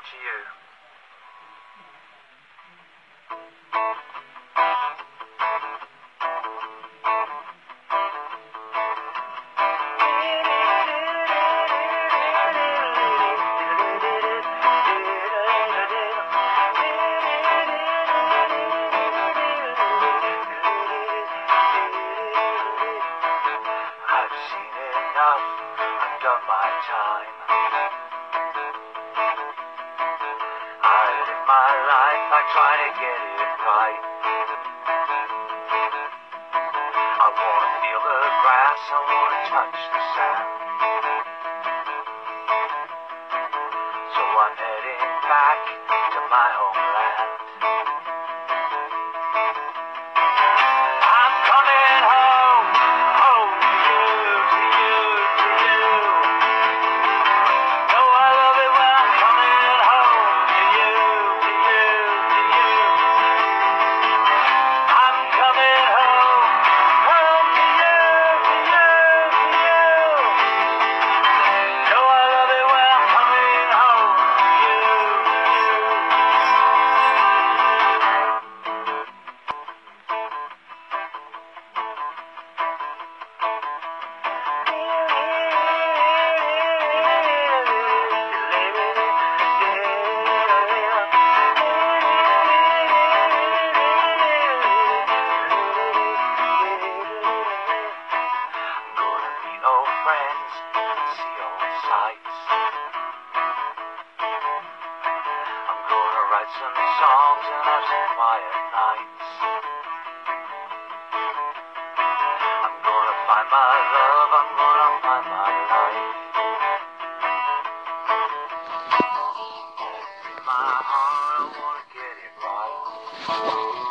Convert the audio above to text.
to you. I've seen enough, I've done my time. My life, I try to get it right. I wanna feel the grass, I wanna touch the sand. So I'm heading back listen to songs in our quiet nights. I'm gonna find my love, I'm gonna find my life. In My heart, I wanna get it right.